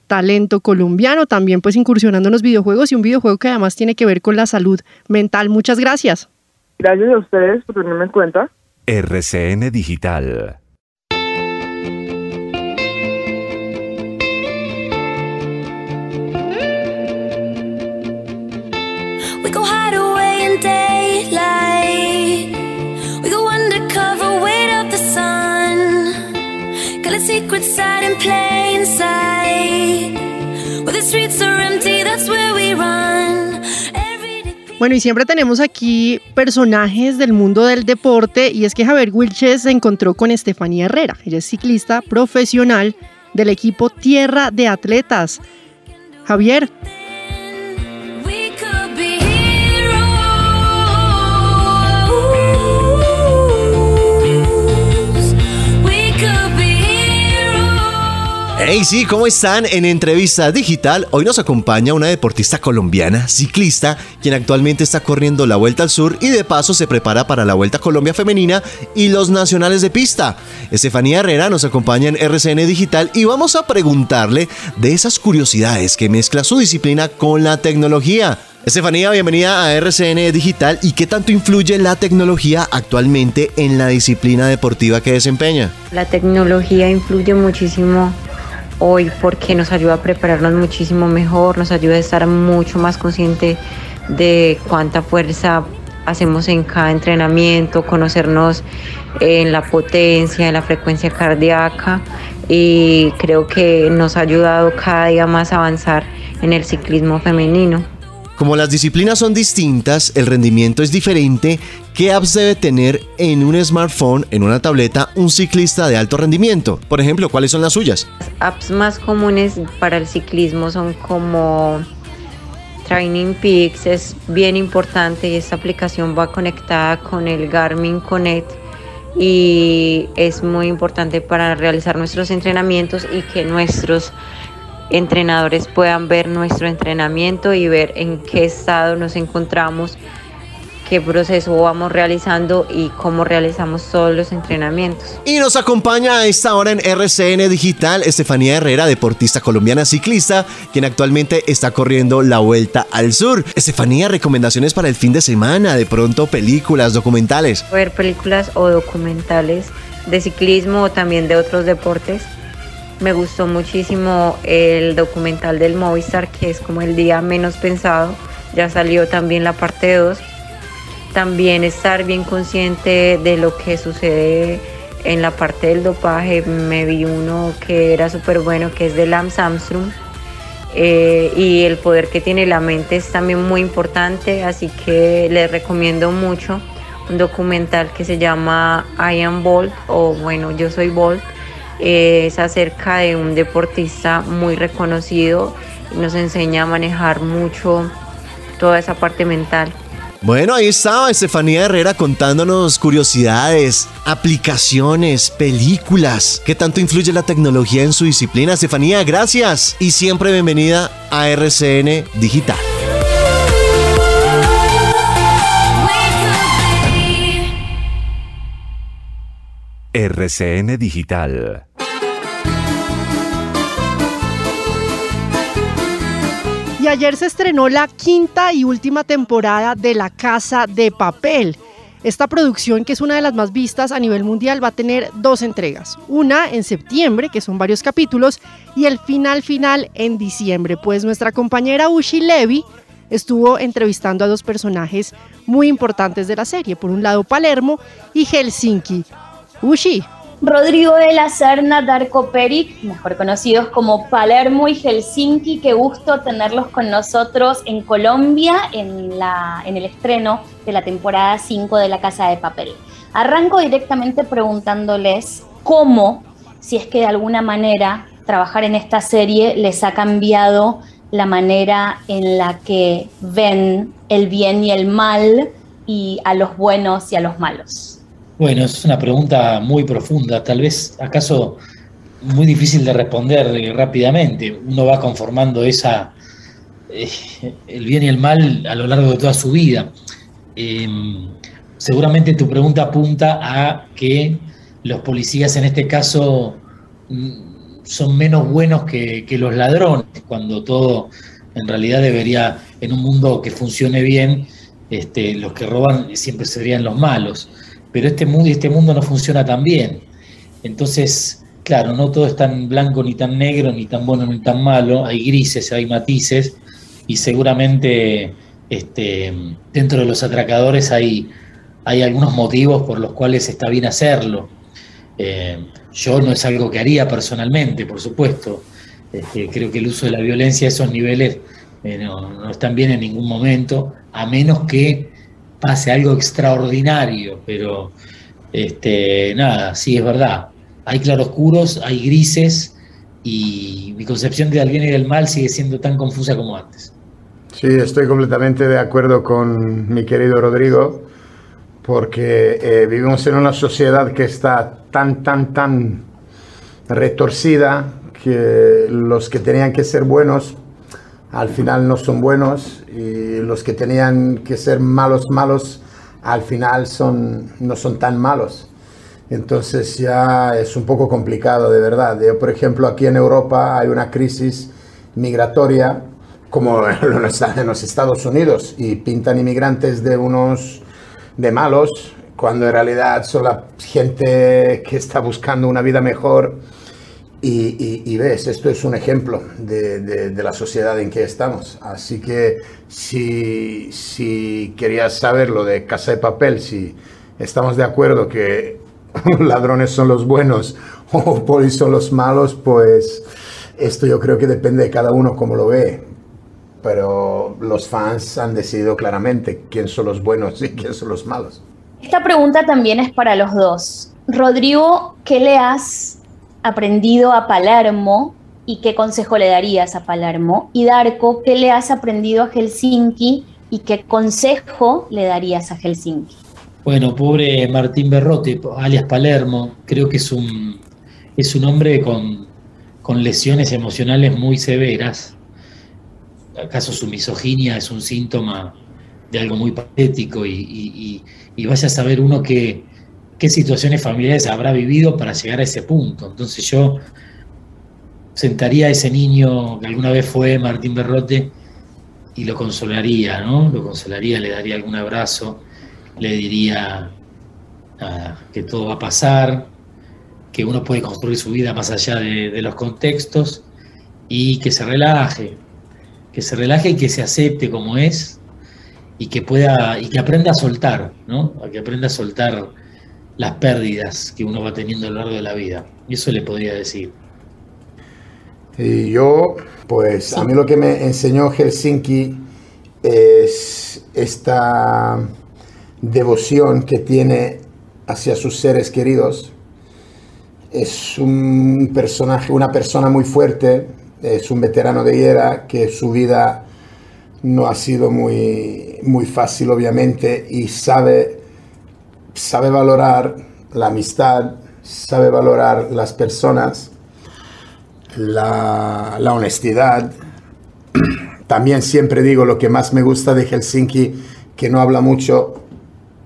talento colombiano, también pues incursionando en los videojuegos y un videojuego que además tiene que ver con la salud mental. Muchas gracias. Gracias a ustedes por tenerme en cuenta. RCN Digital. Bueno, y siempre tenemos aquí personajes del mundo del deporte y es que Javier Wilches se encontró con Estefanía Herrera. Ella es ciclista profesional del equipo Tierra de Atletas. Javier, Hey, sí, ¿cómo están? En entrevista digital, hoy nos acompaña una deportista colombiana, ciclista, quien actualmente está corriendo la Vuelta al Sur y de paso se prepara para la Vuelta Colombia Femenina y los nacionales de pista. Estefanía Herrera nos acompaña en RCN Digital y vamos a preguntarle de esas curiosidades que mezcla su disciplina con la tecnología. Estefanía, bienvenida a RCN Digital y qué tanto influye la tecnología actualmente en la disciplina deportiva que desempeña. La tecnología influye muchísimo hoy porque nos ayuda a prepararnos muchísimo mejor, nos ayuda a estar mucho más consciente de cuánta fuerza hacemos en cada entrenamiento, conocernos en la potencia, en la frecuencia cardíaca y creo que nos ha ayudado cada día más a avanzar en el ciclismo femenino. Como las disciplinas son distintas, el rendimiento es diferente, ¿qué apps debe tener en un smartphone, en una tableta, un ciclista de alto rendimiento? Por ejemplo, ¿cuáles son las suyas? apps más comunes para el ciclismo son como Training Peaks, es bien importante y esta aplicación va conectada con el Garmin Connect y es muy importante para realizar nuestros entrenamientos y que nuestros entrenadores puedan ver nuestro entrenamiento y ver en qué estado nos encontramos, qué proceso vamos realizando y cómo realizamos todos los entrenamientos. Y nos acompaña a esta hora en RCN Digital Estefanía Herrera, deportista colombiana ciclista, quien actualmente está corriendo la Vuelta al Sur. Estefanía, recomendaciones para el fin de semana, de pronto películas, documentales. ver películas o documentales de ciclismo o también de otros deportes. Me gustó muchísimo el documental del Movistar, que es como el día menos pensado. Ya salió también la parte 2. También estar bien consciente de lo que sucede en la parte del dopaje. Me vi uno que era súper bueno, que es de Lance Armstrong. Eh, y el poder que tiene la mente es también muy importante, así que les recomiendo mucho un documental que se llama I Am Bolt o bueno, yo soy Bolt. Eh, es acerca de un deportista muy reconocido y nos enseña a manejar mucho toda esa parte mental. Bueno, ahí estaba Estefanía Herrera contándonos curiosidades, aplicaciones, películas. ¿Qué tanto influye la tecnología en su disciplina? Estefanía, gracias. Y siempre bienvenida a RCN Digital. RCN Digital. Y ayer se estrenó la quinta y última temporada de La Casa de Papel. Esta producción, que es una de las más vistas a nivel mundial, va a tener dos entregas. Una en septiembre, que son varios capítulos, y el final final en diciembre. Pues nuestra compañera Ushi Levy estuvo entrevistando a dos personajes muy importantes de la serie. Por un lado Palermo y Helsinki. Rodrigo de la Serna, Darko Peric, mejor conocidos como Palermo y Helsinki, qué gusto tenerlos con nosotros en Colombia en, la, en el estreno de la temporada 5 de La Casa de Papel. Arranco directamente preguntándoles cómo, si es que de alguna manera trabajar en esta serie les ha cambiado la manera en la que ven el bien y el mal y a los buenos y a los malos. Bueno, es una pregunta muy profunda, tal vez acaso muy difícil de responder rápidamente. Uno va conformando esa eh, el bien y el mal a lo largo de toda su vida. Eh, seguramente tu pregunta apunta a que los policías en este caso mm, son menos buenos que, que los ladrones, cuando todo en realidad debería, en un mundo que funcione bien, este, los que roban siempre serían los malos pero este mundo, este mundo no funciona tan bien. Entonces, claro, no todo es tan blanco ni tan negro, ni tan bueno ni tan malo, hay grises, hay matices, y seguramente este, dentro de los atracadores hay, algunos motivos por los cuales está bien hacerlo. Eh, yo no es algo que haría personalmente, por supuesto. Este, creo que el uso de la violencia a esos niveles eh, no, no están bien en ningún momento, a menos que pase algo extraordinario, pero este, nada, sí es verdad. Hay claroscuros, hay grises y mi concepción del bien y del mal sigue siendo tan confusa como antes. Sí, estoy completamente de acuerdo con mi querido Rodrigo, porque eh, vivimos en una sociedad que está tan, tan, tan retorcida que los que tenían que ser buenos al final no son buenos y los que tenían que ser malos, malos, al final son, no son tan malos. Entonces ya es un poco complicado, de verdad. Yo, por ejemplo, aquí en Europa hay una crisis migratoria como en los Estados Unidos y pintan inmigrantes de unos de malos cuando en realidad son la gente que está buscando una vida mejor y, ves, esto es un ejemplo de, la sociedad en que estamos. Así que si, si querías saber lo de Casa de Papel, si estamos de acuerdo que ladrones son los buenos o polis son los malos, pues esto yo creo que depende de cada uno cómo lo ve. Pero los fans han decidido claramente quién son los buenos y quién son los malos. Esta pregunta también es para los dos. Rodrigo, ¿qué le has aprendido a Palermo y qué consejo le darías a Palermo? Y Darko, ¿qué le has aprendido a Helsinki y qué consejo le darías a Helsinki? Bueno, pobre Martín Berrote, alias Palermo, creo que es un, es un hombre con, con lesiones emocionales muy severas. ¿Acaso su misoginia es un síntoma de algo muy patético? Y, y- vaya a saber uno qué, qué situaciones familiares habrá vivido para llegar a ese punto. Entonces yo sentaría a ese niño que alguna vez fue Martín Berrote y lo consolaría, ¿no? Lo consolaría, le daría algún abrazo, le diría nada, que todo va a pasar, que uno puede construir su vida más allá de, los contextos y que se relaje, que se relaje y que se acepte como es y que pueda y que aprenda a soltar, ¿no? Que aprenda a soltar las pérdidas que uno va teniendo a lo largo de la vida. Y eso le podría decir. Y yo, pues a mí lo que me enseñó Helsinki es esta devoción que tiene hacia sus seres queridos. Es un personaje, una persona muy fuerte, es un veterano de guerra que su vida no ha sido muy, muy fácil, obviamente, y sabe, sabe valorar la amistad, sabe valorar las personas la, la honestidad. También siempre digo lo que más me gusta de Helsinki, que no habla mucho,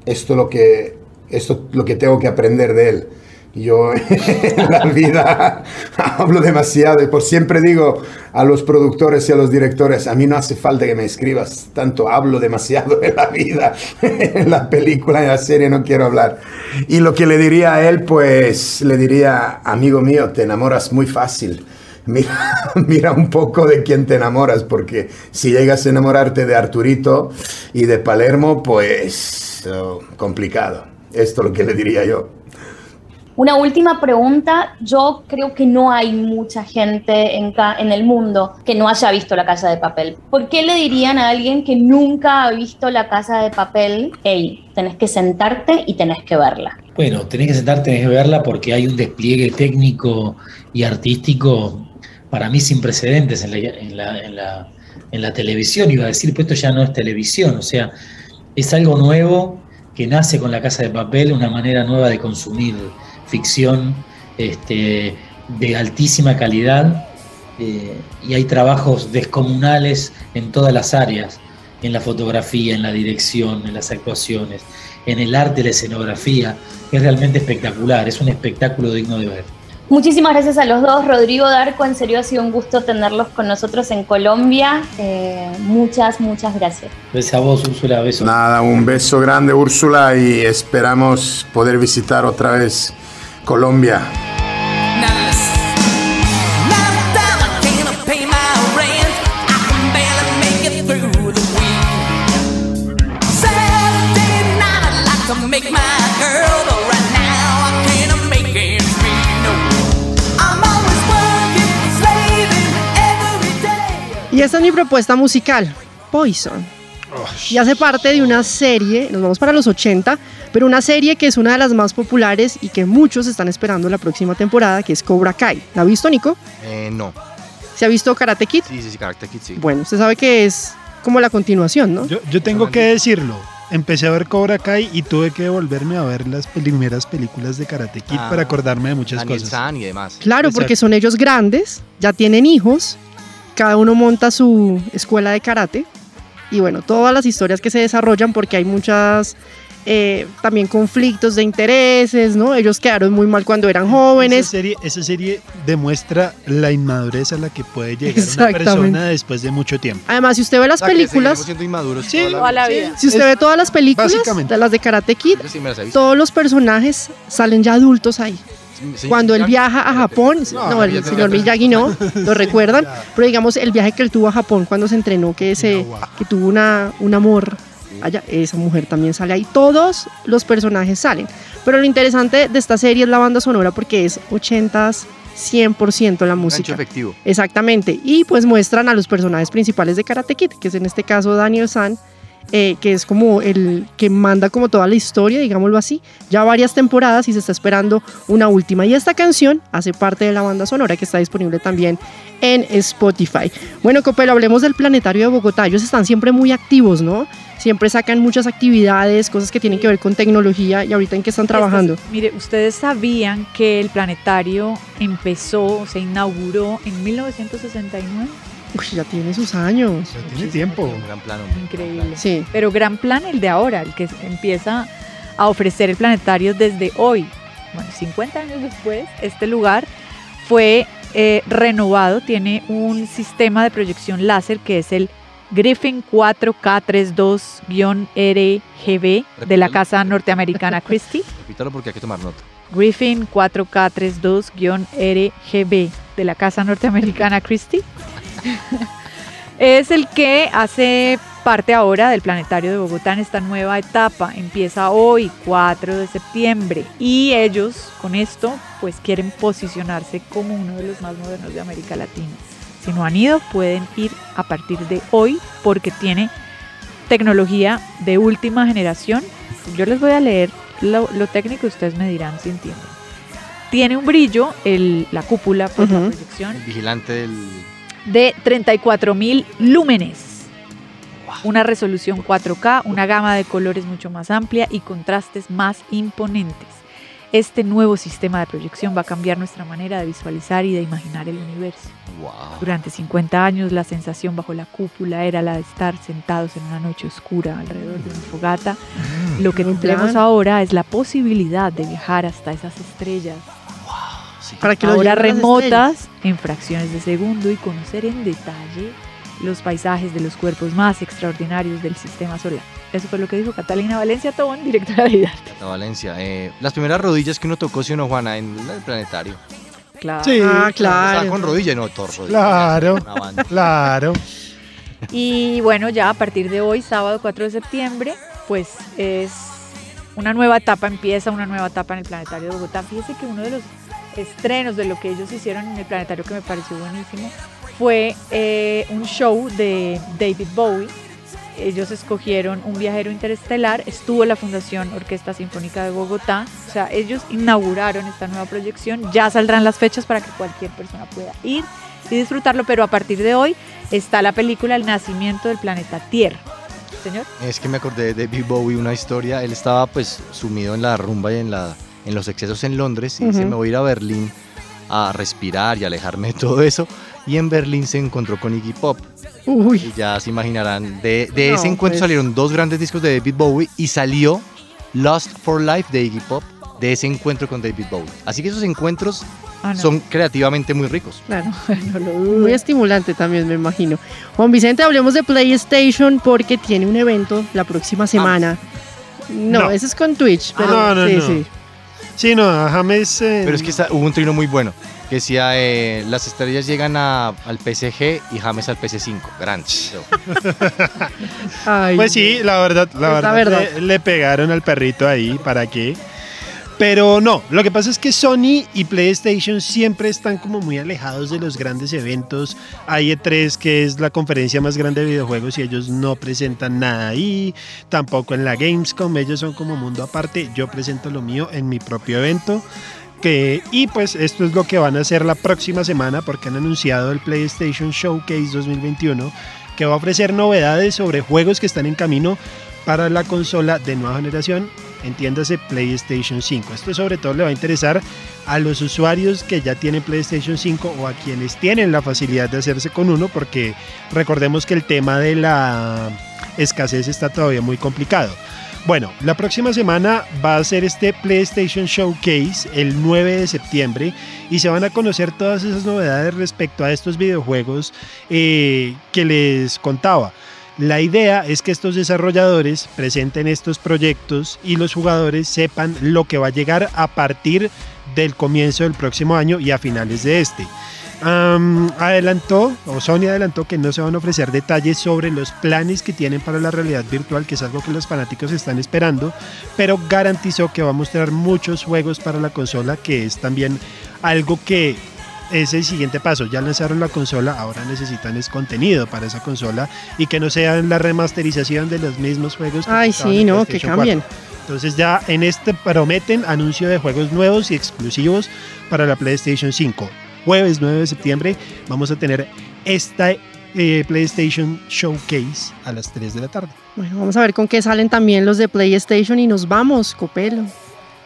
esto lo que, esto lo que tengo que aprender de él. Yo en la vida hablo demasiado y por siempre digo a los productores y a los directores, a mí no hace falta que me escribas tanto, hablo demasiado en la vida, en la película, en la serie no quiero hablar. Y lo que le diría a él, pues le diría, amigo mío, te enamoras muy fácil. Mira, mira un poco de quién te enamoras, porque si llegas a enamorarte de Arturito y de Palermo, pues oh, complicado. Esto es lo que le diría yo. Una última pregunta. Yo creo que no hay mucha gente en, en el mundo que no haya visto La Casa de Papel. ¿Por qué le dirían a alguien que nunca ha visto La Casa de Papel, hey, tenés que sentarte y tenés que verla? Bueno, tenés que sentarte, tenés que verla porque hay un despliegue técnico y artístico para mí sin precedentes en la, en la- en la- en la televisión. Iba a decir, pues esto ya no es televisión, o sea, es algo nuevo que nace con la casa de papel, una manera nueva de consumir ficción este, de altísima calidad eh, y hay trabajos descomunales en todas las áreas, en la fotografía, en la dirección, en las actuaciones, en el arte, la escenografía. Es realmente espectacular, es un espectáculo digno de ver. Muchísimas gracias a los dos. Rodrigo Darco, en serio ha sido un gusto tenerlos con nosotros en Colombia. Eh, muchas, muchas gracias. Besos a vos, Úrsula, besos. Nada, un beso grande Úrsula y esperamos poder visitar otra vez Colombia. Y esta es mi propuesta musical, Poison. Y hace parte de una serie, nos vamos para los 80, pero una serie que es una de las más populares y que muchos están esperando la próxima temporada, que es Cobra Kai. ¿La ha visto, Nico? Eh, no. ¿Se ha visto Karate Kid? Sí, sí, sí, Karate Kid, sí. Bueno, usted sabe que es como la continuación, ¿no? Yo, yo tengo que decirlo. Empecé a ver Cobra Kai y tuve que volverme a ver las primeras películas de Karate Kid Ah, para acordarme de muchas Daniel cosas. San y demás. Claro, porque son ellos grandes, ya tienen hijos, cada uno monta su escuela de karate y bueno, todas las historias que se desarrollan porque hay muchas eh, también conflictos de intereses, ¿no? Ellos quedaron muy mal cuando eran jóvenes. Esa serie, esa serie demuestra la inmadurez a la que puede llegar una persona después de mucho tiempo. Además, si usted ve las O sea, películas, siendo inmaduros Sí, toda la vida. si usted ve todas las películas, de las de Karate Kid, sí todos los personajes salen ya adultos ahí. Sí, Cuando él viaja a Japón, No, no, el señor ya- Miyagi no, lo recuerdan, pero digamos el viaje que él tuvo a Japón cuando se entrenó, que, se, que tuvo una, un amor allá, esa mujer también sale ahí, todos los personajes salen. Pero lo interesante de esta serie es la banda sonora porque es 80s, 100% la música. efectivo. Exactamente, y pues muestran a los personajes principales de Karate Kid, que es en este caso Daniel San, eh, que es como el que manda como toda la historia, digámoslo así, ya varias temporadas y se está esperando una última. Y esta canción hace parte de la banda sonora que está disponible también en Spotify. Bueno, Copelo, hablemos del Planetario de Bogotá. Ellos están siempre muy activos, ¿no? Siempre sacan muchas actividades, cosas que tienen que ver con tecnología y ahorita en qué están trabajando. Estas- mire, ustedes sabían que el planetario empezó, se inauguró en 1969. Uy, ya tiene sus años. Tiene tiempo. Gran plano. Increíble. Sí. Pero gran plan el de ahora, el que empieza a ofrecer el planetario desde hoy. Bueno, 50 años después, este lugar fue eh, renovado, tiene un sistema de proyección láser que es el Griffin 4K32-RGB de la casa norteamericana Christie. Repítalo porque hay que tomar nota. Griffin 4K32-RGB de la casa norteamericana Christie. es el que hace parte ahora del Planetario de Bogotá en esta nueva etapa. Empieza hoy, 4 de septiembre. Y ellos con esto pues quieren posicionarse como uno de los más modernos de América Latina. Si no han ido, pueden ir a partir de hoy porque tiene tecnología de última generación. Yo les voy a leer lo, lo técnico y ustedes me dirán si entienden. Tiene un brillo, el, la cúpula, pues, la Ujú. proyección, El vigilante del. De 34.000 lúmenes. Una resolución 4K, una gama de colores mucho más amplia y contrastes más imponentes. Este nuevo sistema de proyección va a cambiar nuestra manera de visualizar y de imaginar el universo. Durante 50 años la sensación bajo la cúpula era la de estar sentados en una noche oscura alrededor de una fogata. Lo que tendremos plan. ahora es la posibilidad de viajar hasta esas estrellas Para que lo ahora remotas en fracciones de segundo y conocer en detalle los paisajes de los cuerpos más extraordinarios del sistema solar. Eso fue lo que dijo Catalina Valencia Tobón, directora de Vidarte. La Valencia. Eh, las primeras rodillas que uno tocó, si uno, Juana, en el planetario. Claro. Sí, Ah, Estaba claro. con rodilla y no torso. Claro, claro. Y bueno, ya a partir de hoy, sábado 4 de septiembre, pues es una nueva etapa, empieza una nueva etapa en el Planetario de Bogotá. Fíjese que uno de los estrenos de lo que ellos hicieron en el Planetario que me pareció buenísimo fue eh, un show de David Bowie. Ellos escogieron un viajero interestelar, estuvo la Fundación Orquesta Sinfónica de Bogotá, o sea, ellos inauguraron esta nueva proyección, ya saldrán las fechas para que cualquier persona pueda ir y disfrutarlo, pero a partir de hoy está la película El nacimiento del planeta Tierra. Señor. Es que me acordé de David Bowie, una historia. Él estaba pues sumido en la rumba y en, la, en los excesos en Londres y dice, Ujú. me voy a ir a Berlín a respirar y alejarme de todo eso. Y en Berlín se encontró con Iggy Pop. Uy. Y ya se imaginarán, de, de No, ese encuentro pues. salieron dos grandes discos de David Bowie y salió Lost for Life de Iggy Pop de ese encuentro con David Bowie. Así que esos encuentros Ah, no. son creativamente muy ricos. Claro, muy estimulante también, me imagino. Juan Vicente, hablemos de PlayStation porque tiene un evento la próxima semana. No, No. ese es con Twitch, pero No, no, sí, no. sí. Sí, no, a James. eh, Pero es que está- hubo un trino muy bueno que decía eh, las estrellas llegan a- al PSG y James al PS5. Grande. Ay, Pues sí, la verdad, la verdad, verdad. Le, le pegaron al perrito ahí, ¿para qué? Pero no, lo que pasa es que Sony y PlayStation siempre están como muy alejados de los grandes eventos. Hay E3, que es la conferencia más grande de videojuegos, y ellos no presentan nada ahí. Tampoco en la Gamescom, ellos son como mundo aparte. Yo presento lo mío en mi propio evento. Y pues esto es lo que van a hacer la próxima semana porque han anunciado el PlayStation Showcase 2021 que va a ofrecer novedades sobre juegos que están en camino para la consola de nueva generación, entiéndase PlayStation 5. Esto sobre todo le va a interesar a los usuarios que ya tienen PlayStation 5 o a quienes tienen la facilidad de hacerse con uno, porque recordemos que el tema de la escasez está todavía muy complicado. Bueno, la próxima semana va a ser este PlayStation Showcase el 9 de septiembre y se van a conocer todas esas novedades respecto a estos videojuegos eh, que les contaba. La idea es que estos desarrolladores presenten estos proyectos y los jugadores sepan lo que va a llegar a partir del comienzo del próximo año y a finales de este. Adelantó, o Sony adelantó que no se van a ofrecer detalles sobre los planes que tienen para la realidad virtual, que es algo que los fanáticos están esperando, pero garantizó que va a mostrar muchos juegos para la consola, que es también algo que es el siguiente paso. Ya lanzaron la consola, ahora necesitan es contenido para esa consola y que no sea la remasterización de los mismos juegos. Que Ay, estaban sí, en no, que PlayStation cambien. 4. Entonces ya en este prometen anuncio de juegos nuevos y exclusivos para la PlayStation 5. Jueves 9 de septiembre vamos a tener esta eh, PlayStation Showcase a las 3 de la tarde. Bueno, vamos a ver con qué salen también los de PlayStation y nos vamos, Copelo.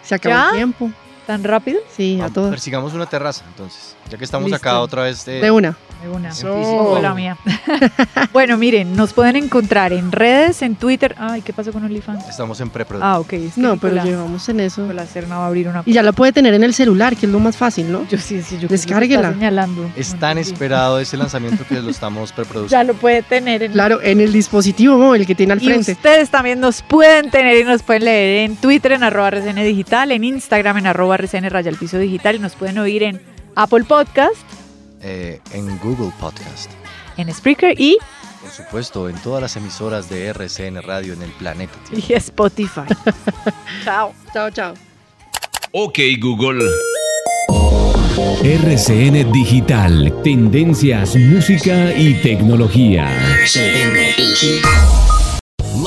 Se acabó ¿Ya? el tiempo. ¿Tan rápido? Sí, a todos. Persigamos una terraza, entonces. Ya que estamos Listo. acá otra vez. De una. De una. Físico. la mía. bueno, miren, nos pueden encontrar en redes, en Twitter. Ay, ¿qué pasó con OnlyFans? Estamos en preproducción. Ah, ok. es que No, pero llevamos en eso. Nicolás Serna va a abrir una. Y ya la puede tener en el celular, que es lo más fácil, ¿no? Yo sí, sí, yo creo que está Descárguela. señalando. Es tan esperado ese lanzamiento que lo estamos preproduciendo. Ya lo puede tener en Claro, en el dispositivo móvil que tiene al Y frente. ustedes también nos pueden tener y nos pueden leer en Twitter en arroba RCN Digital, en Instagram en arroba RCN Raya al Piso Digital y nos pueden oír en Apple Podcast, Eh, en Google Podcast. en Spreaker y, Por supuesto, en todas las emisoras de RCN Radio en el planeta. Tierra. y Spotify. chao. Chao, chao. Ok Google. RCN Digital, tendencias, música y tecnología.